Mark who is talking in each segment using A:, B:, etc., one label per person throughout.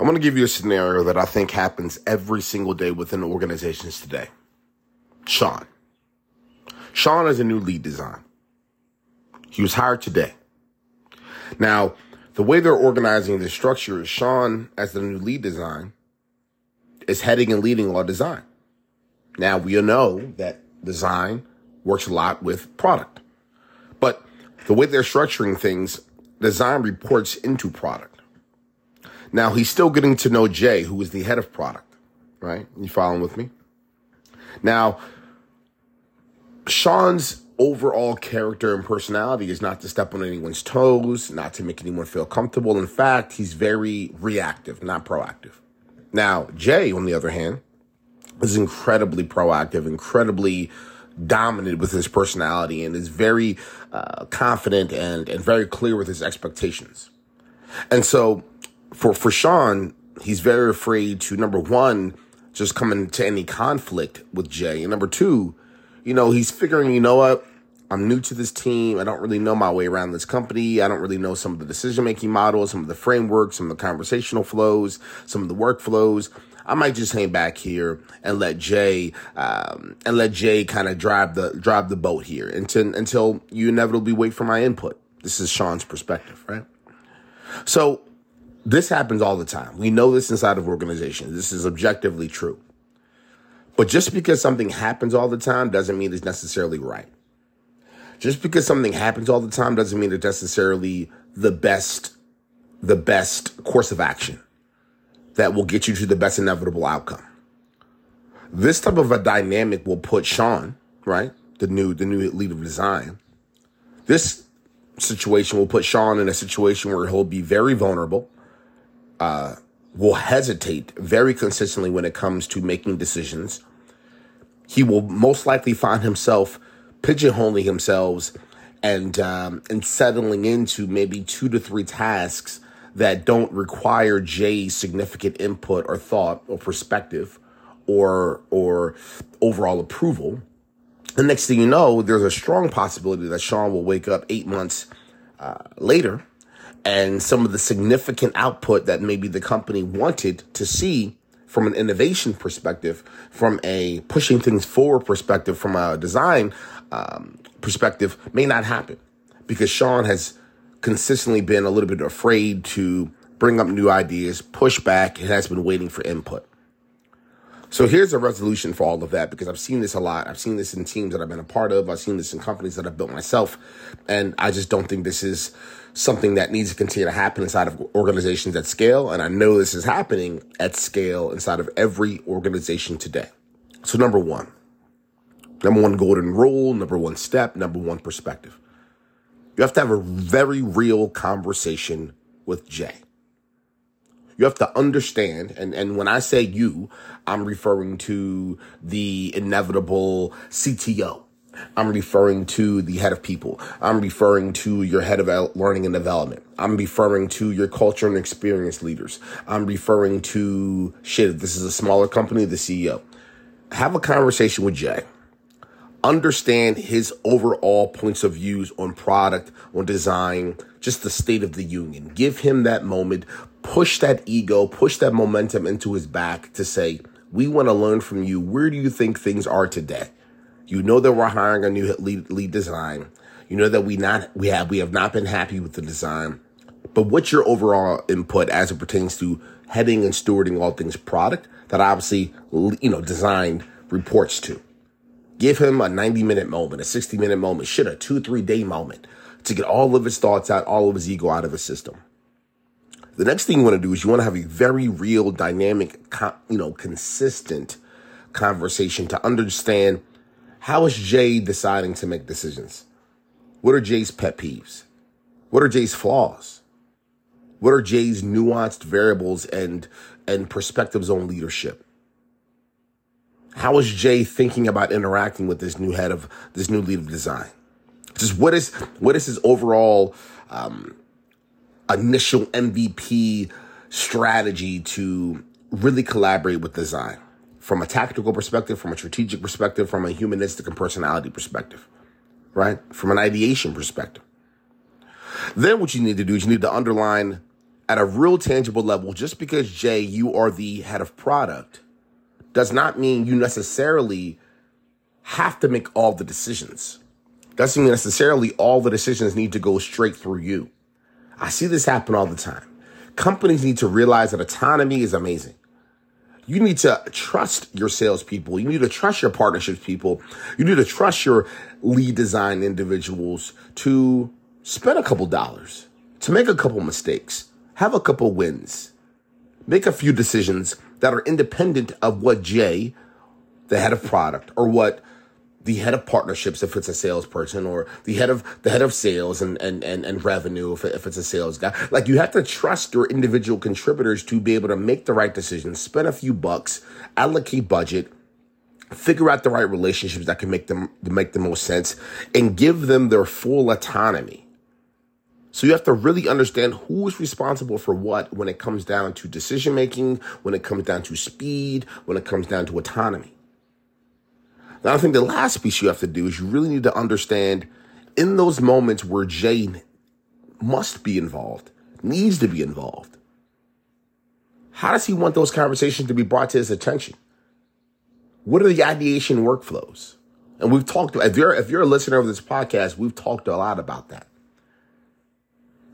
A: I'm going to give you a scenario that I think happens every single day within organizations today. Sean. Sean is a new lead design. He was hired today. Now, the way they're organizing the structure is Sean, as the new lead design, is heading and leading all design. Now, we know that design works a lot with product, but the way they're structuring things, design reports into product. Now, he's still getting to know Jay, who is the head of product, right? You following with me? Now, Sean's overall character and personality is not to step on anyone's toes, not to make anyone feel comfortable. In fact, he's very reactive, not proactive. Now, Jay, on the other hand, is incredibly proactive, incredibly dominant with his personality, and is very uh, confident and, and very clear with his expectations. And so for, for Sean, he's very afraid to, number one, just come into any conflict with Jay. And number two, you know, he's figuring, you know what? I'm new to this team. I don't really know my way around this company. I don't really know some of the decision making models, some of the frameworks, some of the conversational flows, some of the workflows. I might just hang back here and let Jay um, and let Jay kind of drive the drive the boat here until until you inevitably wait for my input. This is Sean's perspective, right? So this happens all the time. We know this inside of organizations. This is objectively true. But just because something happens all the time doesn't mean it's necessarily right. Just because something happens all the time doesn't mean it's necessarily the best, the best course of action that will get you to the best inevitable outcome. This type of a dynamic will put Sean, right? The new, the new lead of design. This situation will put Sean in a situation where he'll be very vulnerable, uh, will hesitate very consistently when it comes to making decisions. He will most likely find himself pigeonholing himself and um, and settling into maybe two to three tasks that don't require Jay's significant input or thought or perspective or or overall approval. The next thing you know, there's a strong possibility that Sean will wake up eight months uh, later, and some of the significant output that maybe the company wanted to see from an innovation perspective, from a pushing things forward perspective, from a design um, perspective may not happen because Sean has consistently been a little bit afraid to bring up new ideas, push back, and has been waiting for input. So here's a resolution for all of that because I've seen this a lot. I've seen this in teams that I've been a part of. I've seen this in companies that I've built myself. And I just don't think this is something that needs to continue to happen inside of organizations at scale. And I know this is happening at scale inside of every organization today. So number one, Number one golden rule, number one step, number one perspective. You have to have a very real conversation with Jay. You have to understand, and, and when I say you, I'm referring to the inevitable CTO. I'm referring to the head of people. I'm referring to your head of learning and development. I'm referring to your culture and experience leaders. I'm referring to shit. This is a smaller company, the CEO. Have a conversation with Jay understand his overall points of views on product, on design, just the state of the union. Give him that moment, push that ego, push that momentum into his back to say, we want to learn from you. Where do you think things are today? You know that we're hiring a new lead, lead design. You know that we not we have we have not been happy with the design. But what's your overall input as it pertains to heading and stewarding all things product that obviously you know design reports to? Give him a 90 minute moment, a 60 minute moment, shit, a two, three day moment to get all of his thoughts out, all of his ego out of his system. The next thing you want to do is you want to have a very real, dynamic, you know, consistent conversation to understand how is Jay deciding to make decisions? What are Jay's pet peeves? What are Jay's flaws? What are Jay's nuanced variables and and perspectives on leadership? How is Jay thinking about interacting with this new head of this new lead of design? Just what is what is his overall um, initial MVP strategy to really collaborate with design from a tactical perspective, from a strategic perspective, from a humanistic and personality perspective, right? From an ideation perspective. Then what you need to do is you need to underline at a real tangible level, just because Jay, you are the head of product, does not mean you necessarily have to make all the decisions. Doesn't mean necessarily all the decisions need to go straight through you. I see this happen all the time. Companies need to realize that autonomy is amazing. You need to trust your salespeople. You need to trust your partnerships people. You need to trust your lead design individuals to spend a couple dollars, to make a couple mistakes, have a couple wins, make a few decisions that are independent of what Jay, the head of product, or what the head of partnerships if it's a salesperson or the head of the head of sales and and and, and revenue if, if it's a sales guy. Like you have to trust your individual contributors to be able to make the right decisions spend a few bucks allocate budget figure out the right relationships that can make them make the most sense and give them their full autonomy so you have to really understand who is responsible for what when it comes down to decision making when it comes down to speed when it comes down to autonomy now, I think the last piece you have to do is you really need to understand in those moments where Jane must be involved, needs to be involved. How does he want those conversations to be brought to his attention? What are the ideation workflows? And we've talked, if you're, if you're a listener of this podcast, we've talked a lot about that.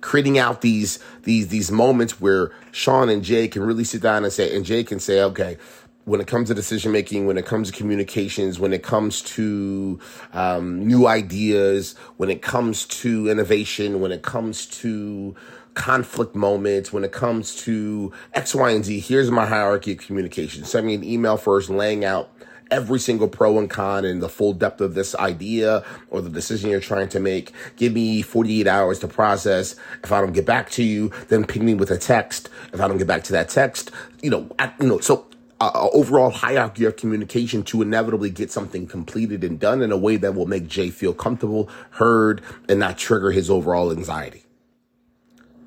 A: Creating out these, these, these moments where Sean and Jay can really sit down and say, and Jay can say, okay, when it comes to decision making, when it comes to communications, when it comes to um, new ideas, when it comes to innovation, when it comes to conflict moments, when it comes to X, Y, and Z, here's my hierarchy of communication. Send me an email first laying out every single pro and con and the full depth of this idea or the decision you're trying to make. Give me 48 hours to process. If I don't get back to you, then ping me with a text. If I don't get back to that text, you know, I, you know, so uh, overall hierarchy of communication to inevitably get something completed and done in a way that will make Jay feel comfortable, heard, and not trigger his overall anxiety.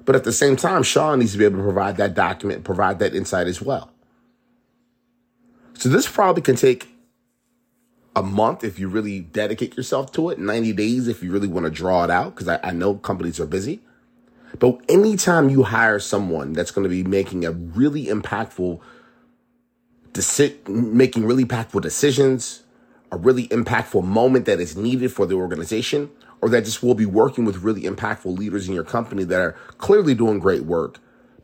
A: But at the same time, Sean needs to be able to provide that document, provide that insight as well. So this probably can take a month if you really dedicate yourself to it, 90 days if you really want to draw it out, because I, I know companies are busy. But anytime you hire someone that's going to be making a really impactful deci- making really impactful decisions, a really impactful moment that is needed for the organization, or that just will be working with really impactful leaders in your company that are clearly doing great work,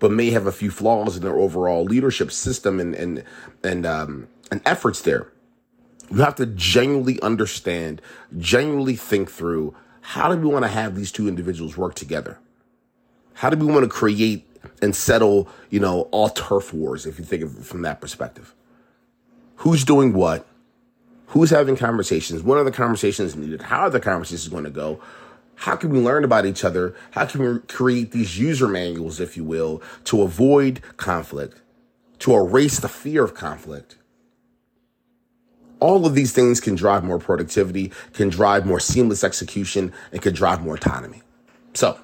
A: but may have a few flaws in their overall leadership system and and and um, and efforts there. You have to genuinely understand, genuinely think through how do we want to have these two individuals work together? How do we want to create and settle, you know, all turf wars if you think of it from that perspective? who's doing what, who's having conversations, what are the conversations needed, how are the conversations going to go, how can we learn about each other, how can we create these user manuals, if you will, to avoid conflict, to erase the fear of conflict. All of these things can drive more productivity, can drive more seamless execution, and can drive more autonomy. So,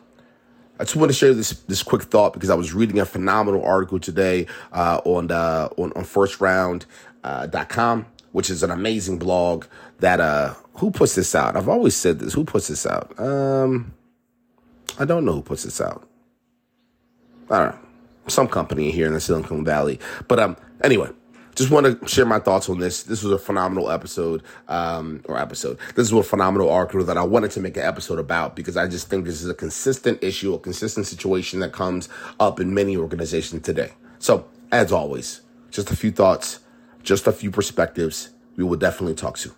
A: I just want to share this this quick thought because I was reading a phenomenal article today uh, on, uh, on on first round uh, .com, which is an amazing blog that uh who puts this out? I've always said this. Who puts this out? Um I don't know who puts this out. I don't know. Some company here in the Silicon Valley. But um anyway, just want to share my thoughts on this. This was a phenomenal episode, um, or episode. This is a phenomenal article that I wanted to make an episode about because I just think this is a consistent issue, a consistent situation that comes up in many organizations today. So, as always, just a few thoughts just a few perspectives. We will definitely talk soon.